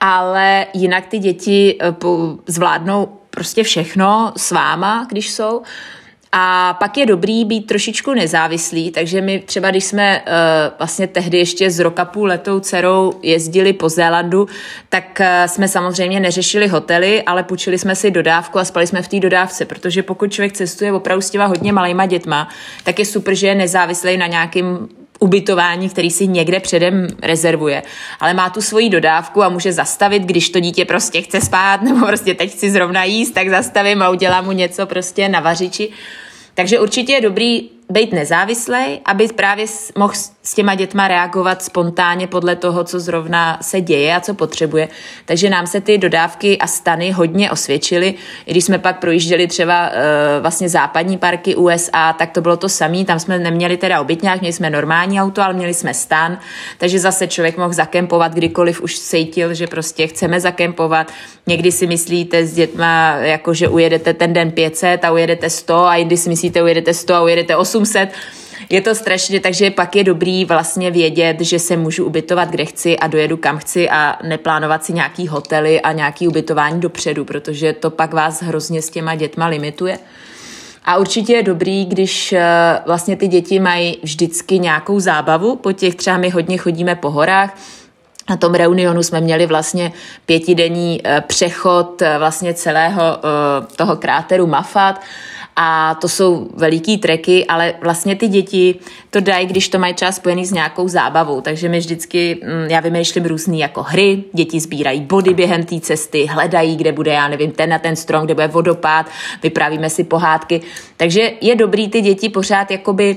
ale jinak ty děti uh, zvládnou prostě všechno s váma, když jsou. A pak je dobrý být trošičku nezávislý, takže my třeba, když jsme uh, vlastně tehdy ještě z roka půl letou dcerou jezdili po Zélandu, tak uh, jsme samozřejmě neřešili hotely, ale půjčili jsme si dodávku a spali jsme v té dodávce, protože pokud člověk cestuje opravdu s těma hodně malýma dětma, tak je super, že je nezávislý na nějakým ubytování, který si někde předem rezervuje, ale má tu svoji dodávku a může zastavit, když to dítě prostě chce spát nebo prostě teď chci zrovna jíst, tak zastavím a udělám mu něco prostě na vařiči. Takže určitě je dobrý být nezávislý, aby právě mohl s těma dětma reagovat spontánně podle toho, co zrovna se děje a co potřebuje. Takže nám se ty dodávky a stany hodně osvědčily. I když jsme pak projížděli třeba uh, vlastně západní parky USA, tak to bylo to samé. Tam jsme neměli teda obytňák, měli jsme normální auto, ale měli jsme stan, takže zase člověk mohl zakempovat, kdykoliv už cítil, že prostě chceme zakempovat. Někdy si myslíte s dětma, jako že ujedete ten den 500 a ujedete 100 a jindy si myslíte ujedete 100 a ujedete 800 je to strašně, takže pak je dobrý vlastně vědět, že se můžu ubytovat kde chci a dojedu kam chci a neplánovat si nějaký hotely a nějaký ubytování dopředu, protože to pak vás hrozně s těma dětma limituje. A určitě je dobrý, když eh, vlastně ty děti mají vždycky nějakou zábavu. Po těch třeba my hodně chodíme po horách, na tom reunionu jsme měli vlastně pětidenní eh, přechod eh, vlastně celého toho kráteru Mafat a to jsou veliký treky, ale vlastně ty děti to dají, když to mají třeba spojený s nějakou zábavou, takže my vždycky, mm, já vymýšlím různé jako hry, děti sbírají body během té cesty, hledají, kde bude, já nevím, ten na ten strom, kde bude vodopád, vyprávíme si pohádky, takže je dobrý ty děti pořád jakoby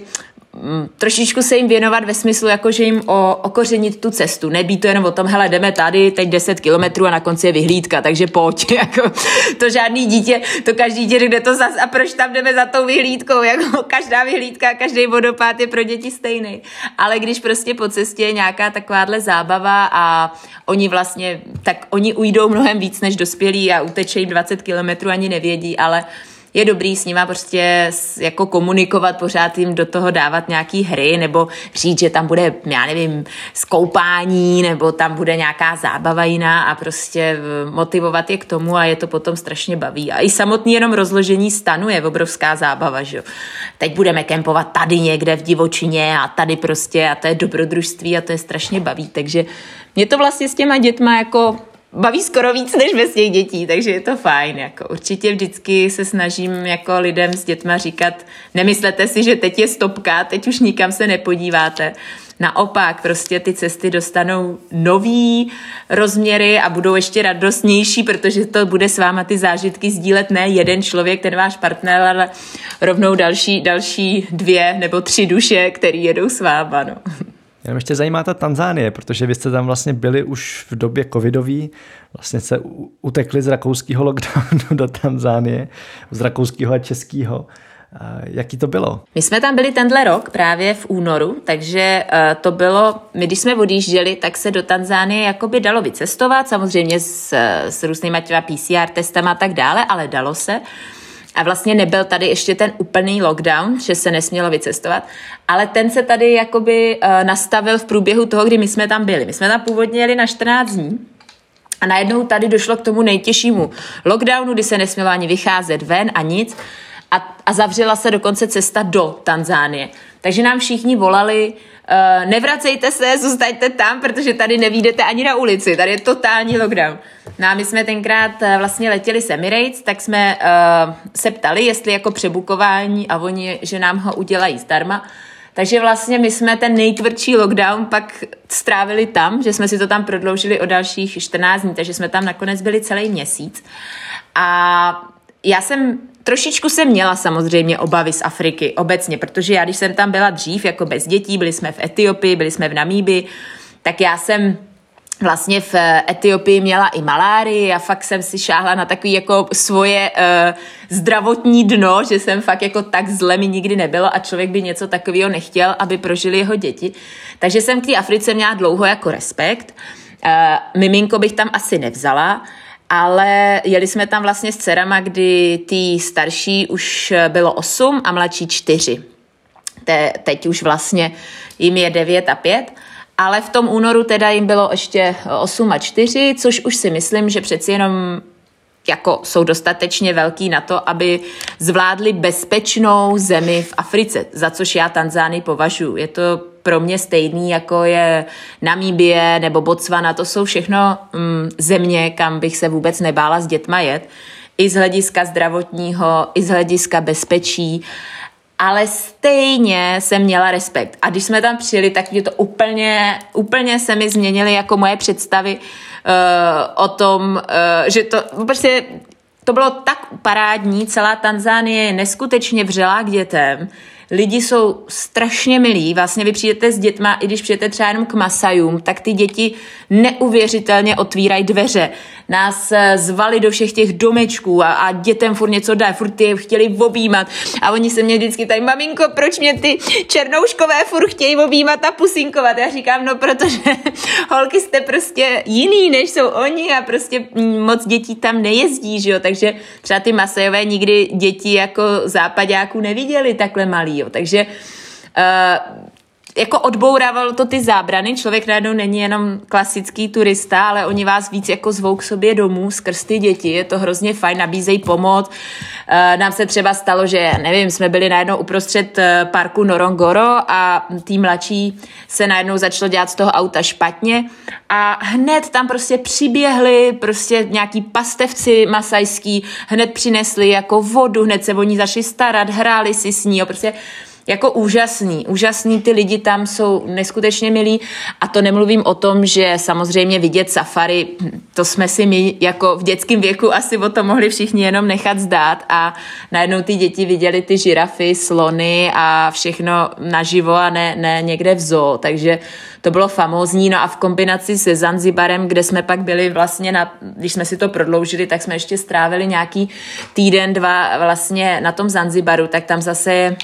trošičku se jim věnovat ve smyslu, jako že jim o, okořenit tu cestu. Nebý to jenom o tom, hele, jdeme tady, teď 10 kilometrů a na konci je vyhlídka, takže pojď. Jako, to žádný dítě, to každý dítě řekne to zas a proč tam jdeme za tou vyhlídkou. Jako, každá vyhlídka, každý vodopád je pro děti stejný. Ale když prostě po cestě je nějaká takováhle zábava a oni vlastně, tak oni ujdou mnohem víc než dospělí a utečejí 20 kilometrů, ani nevědí, ale je dobrý s nima prostě jako komunikovat, pořád jim do toho dávat nějaký hry, nebo říct, že tam bude, já nevím, skoupání, nebo tam bude nějaká zábava jiná a prostě eh, motivovat je k tomu a je to potom strašně baví. A i samotný jenom rozložení stanu je obrovská zábava, že Teď budeme kempovat tady někde v divočině a tady prostě a to je dobrodružství a to je strašně baví, takže mě to vlastně s těma dětma jako baví skoro víc než bez těch dětí, takže je to fajn. Jako. Určitě vždycky se snažím jako lidem s dětma říkat, nemyslete si, že teď je stopka, teď už nikam se nepodíváte. Naopak, prostě ty cesty dostanou nový rozměry a budou ještě radostnější, protože to bude s váma ty zážitky sdílet ne jeden člověk, ten váš partner, ale rovnou další, další dvě nebo tři duše, který jedou s váma. No. Jenom ještě zajímá ta Tanzánie, protože vy jste tam vlastně byli už v době covidový, vlastně se utekli z rakouského lockdownu do Tanzánie, z rakouského a českého. Jaký to bylo? My jsme tam byli tenhle rok právě v únoru, takže uh, to bylo, my když jsme odjížděli, tak se do Tanzánie jakoby dalo vycestovat, samozřejmě s, s různýma těma PCR testama a tak dále, ale dalo se. A vlastně nebyl tady ještě ten úplný lockdown, že se nesmělo vycestovat, ale ten se tady jakoby uh, nastavil v průběhu toho, kdy my jsme tam byli. My jsme tam původně jeli na 14 dní, a najednou tady došlo k tomu nejtěžšímu lockdownu, kdy se nesmělo ani vycházet ven a nic. A, a zavřela se dokonce cesta do Tanzánie. Takže nám všichni volali, uh, nevracejte se, zůstaňte tam, protože tady nevídete ani na ulici, tady je totální lockdown. No a my jsme tenkrát uh, vlastně letěli s Emirates, tak jsme uh, se ptali, jestli jako přebukování a oni, že nám ho udělají zdarma. Takže vlastně my jsme ten nejtvrdší lockdown pak strávili tam, že jsme si to tam prodloužili o dalších 14 dní, takže jsme tam nakonec byli celý měsíc. A já jsem Trošičku jsem měla samozřejmě obavy z Afriky obecně, protože já, když jsem tam byla dřív jako bez dětí, byli jsme v Etiopii, byli jsme v Namíbi, tak já jsem vlastně v Etiopii měla i malárii a fakt jsem si šáhla na takový jako svoje uh, zdravotní dno, že jsem fakt jako tak zle mi nikdy nebylo a člověk by něco takového nechtěl, aby prožili jeho děti. Takže jsem k té Africe měla dlouho jako respekt. Uh, miminko bych tam asi nevzala, ale jeli jsme tam vlastně s dcerama, kdy ty starší už bylo 8 a mladší 4. Te, teď už vlastně jim je 9 a 5, ale v tom únoru teda jim bylo ještě 8 a 4, což už si myslím, že přeci jenom jako jsou dostatečně velký na to, aby zvládli bezpečnou zemi v Africe, za což já Tanzánii považuji. Je to pro mě stejný, jako je Namíbie nebo Botswana. To jsou všechno mm, země, kam bych se vůbec nebála s dětma jet. I z hlediska zdravotního, i z hlediska bezpečí. Ale stejně jsem měla respekt. A když jsme tam přijeli, tak mě to úplně, úplně se mi změnily jako moje představy uh, o tom, uh, že to prostě to bylo tak parádní, celá Tanzánie je neskutečně vřelá k dětem, lidi jsou strašně milí. Vlastně vy přijdete s dětma, i když přijdete třeba jenom k Masajům, tak ty děti neuvěřitelně otvírají dveře. Nás eh, zvali do všech těch domečků a, a dětem furt něco dá, furt ty chtěli objímat. A oni se mě vždycky tady, maminko, proč mě ty černouškové furt chtějí objímat a pusinkovat? Já říkám, no protože holky jste prostě jiný, než jsou oni a prostě moc dětí tam nejezdí, že jo? Takže třeba ty Masajové nikdy děti jako západáků neviděli takhle malý, jo. Takže uh, jako odbourávalo to ty zábrany, člověk najednou není jenom klasický turista, ale oni vás víc jako zvou k sobě domů skrz ty děti, je to hrozně fajn, nabízejí pomoc. E, nám se třeba stalo, že, nevím, jsme byli najednou uprostřed eh, parku Norongoro a tý mladší se najednou začalo dělat z toho auta špatně. A hned tam prostě přiběhli prostě nějaký pastevci masajský, hned přinesli jako vodu, hned se o ní začali starat, hráli si s ní, prostě jako úžasný. Úžasný, ty lidi tam jsou neskutečně milí. A to nemluvím o tom, že samozřejmě vidět safari, to jsme si my jako v dětském věku asi o to mohli všichni jenom nechat zdát. A najednou ty děti viděli ty žirafy, slony a všechno naživo a ne, ne někde v zoo, takže to bylo famózní, no a v kombinaci se Zanzibarem, kde jsme pak byli vlastně, na, když jsme si to prodloužili, tak jsme ještě strávili nějaký týden, dva vlastně na tom Zanzibaru, tak tam zase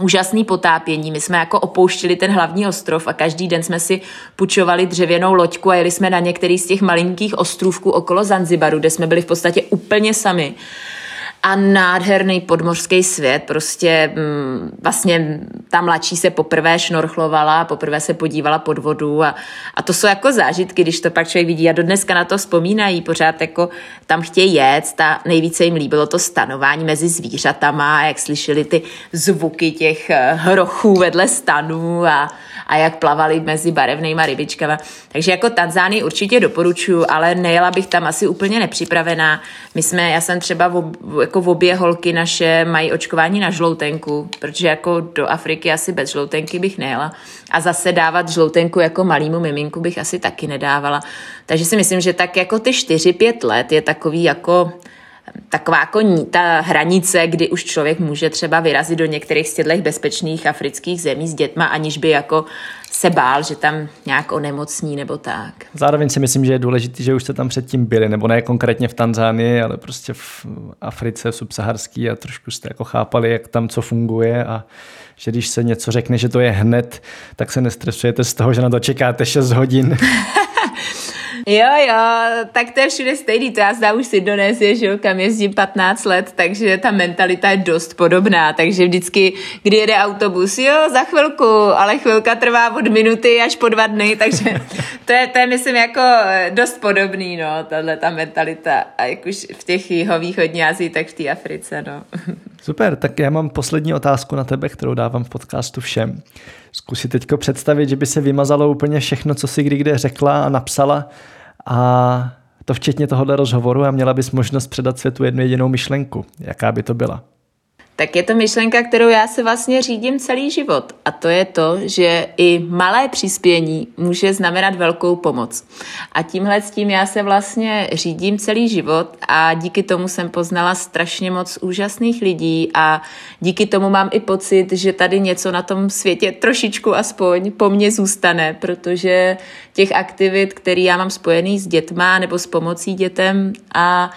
úžasný potápění. My jsme jako opouštili ten hlavní ostrov a každý den jsme si pučovali dřevěnou loďku a jeli jsme na některý z těch malinkých ostrůvků okolo Zanzibaru, kde jsme byli v podstatě úplně sami a nádherný podmořský svět. Prostě mm, vlastně ta mladší se poprvé šnorchlovala, poprvé se podívala pod vodu a, a to jsou jako zážitky, když to pak člověk vidí a do dneska na to vzpomínají, pořád jako tam chtějí jet, a nejvíce jim líbilo to stanování mezi zvířatama, jak slyšeli ty zvuky těch eh, hrochů vedle stanů a, a jak plavali mezi barevnýma rybičkama. Takže jako Tanzánii určitě doporučuju, ale nejela bych tam asi úplně nepřipravená. My jsme, já jsem třeba v, jako obě holky naše mají očkování na žloutenku, protože jako do Afriky asi bez žloutenky bych nejela. A zase dávat žloutenku jako malýmu miminku bych asi taky nedávala. Takže si myslím, že tak jako ty 4-5 let je takový jako taková jako ta hranice, kdy už člověk může třeba vyrazit do některých z těchto bezpečných afrických zemí s dětma, aniž by jako se bál, že tam nějak onemocní nebo tak. Zároveň si myslím, že je důležité, že už jste tam předtím byli, nebo ne konkrétně v Tanzánii, ale prostě v Africe subsaharský a trošku jste jako chápali, jak tam co funguje a že když se něco řekne, že to je hned, tak se nestresujete z toho, že na to čekáte 6 hodin. Jo, jo, tak to je všude stejný, to já znám už z Indonésie, že jo, kam jezdím 15 let, takže ta mentalita je dost podobná, takže vždycky, kdy jede autobus, jo, za chvilku, ale chvilka trvá od minuty až po dva dny, takže to je, to je myslím, jako dost podobný, no, tahle ta mentalita, a jak už v těch jihovýchodní Azii, tak v té Africe, no. Super, tak já mám poslední otázku na tebe, kterou dávám v podcastu všem. Zkusi teďko představit, že by se vymazalo úplně všechno, co si kdy kde řekla a napsala a to včetně tohohle rozhovoru a měla bys možnost předat světu jednu jedinou myšlenku. Jaká by to byla? Tak je to myšlenka, kterou já se vlastně řídím celý život. A to je to, že i malé přispění může znamenat velkou pomoc. A tímhle s tím já se vlastně řídím celý život a díky tomu jsem poznala strašně moc úžasných lidí a díky tomu mám i pocit, že tady něco na tom světě trošičku aspoň po mně zůstane, protože těch aktivit, které já mám spojený s dětma nebo s pomocí dětem a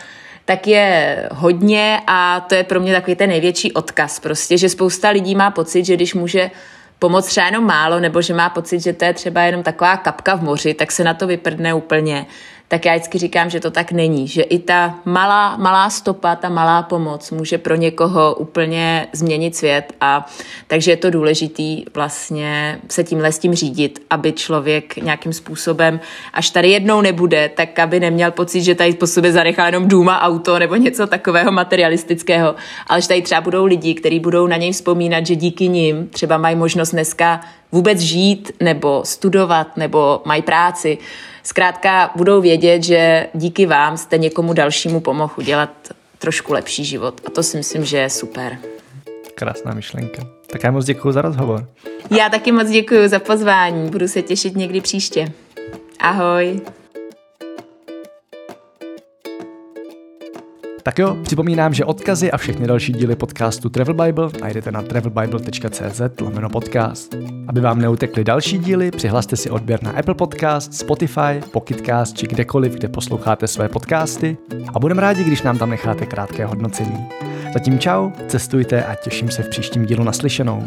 tak je hodně a to je pro mě takový ten největší odkaz prostě, že spousta lidí má pocit, že když může pomoct třeba jenom málo, nebo že má pocit, že to je třeba jenom taková kapka v moři, tak se na to vyprdne úplně tak já vždycky říkám, že to tak není, že i ta malá, malá stopa, ta malá pomoc může pro někoho úplně změnit svět a takže je to důležitý vlastně se tímhle s tím řídit, aby člověk nějakým způsobem, až tady jednou nebude, tak aby neměl pocit, že tady po sobě zanechá jenom dům a auto nebo něco takového materialistického, ale že tady třeba budou lidi, kteří budou na něj vzpomínat, že díky nim třeba mají možnost dneska vůbec žít nebo studovat nebo mají práci. Zkrátka budou vědět, že díky vám jste někomu dalšímu pomohl udělat trošku lepší život. A to si myslím, že je super. Krásná myšlenka. Tak já moc děkuji za rozhovor. Já taky moc děkuji za pozvání. Budu se těšit někdy příště. Ahoj. Tak jo, připomínám, že odkazy a všechny další díly podcastu Travel Bible najdete na travelbible.cz lomeno podcast. Aby vám neutekly další díly, přihlaste si odběr na Apple Podcast, Spotify, Pocketcast či kdekoliv, kde posloucháte své podcasty a budeme rádi, když nám tam necháte krátké hodnocení. Zatím čau, cestujte a těším se v příštím dílu naslyšenou.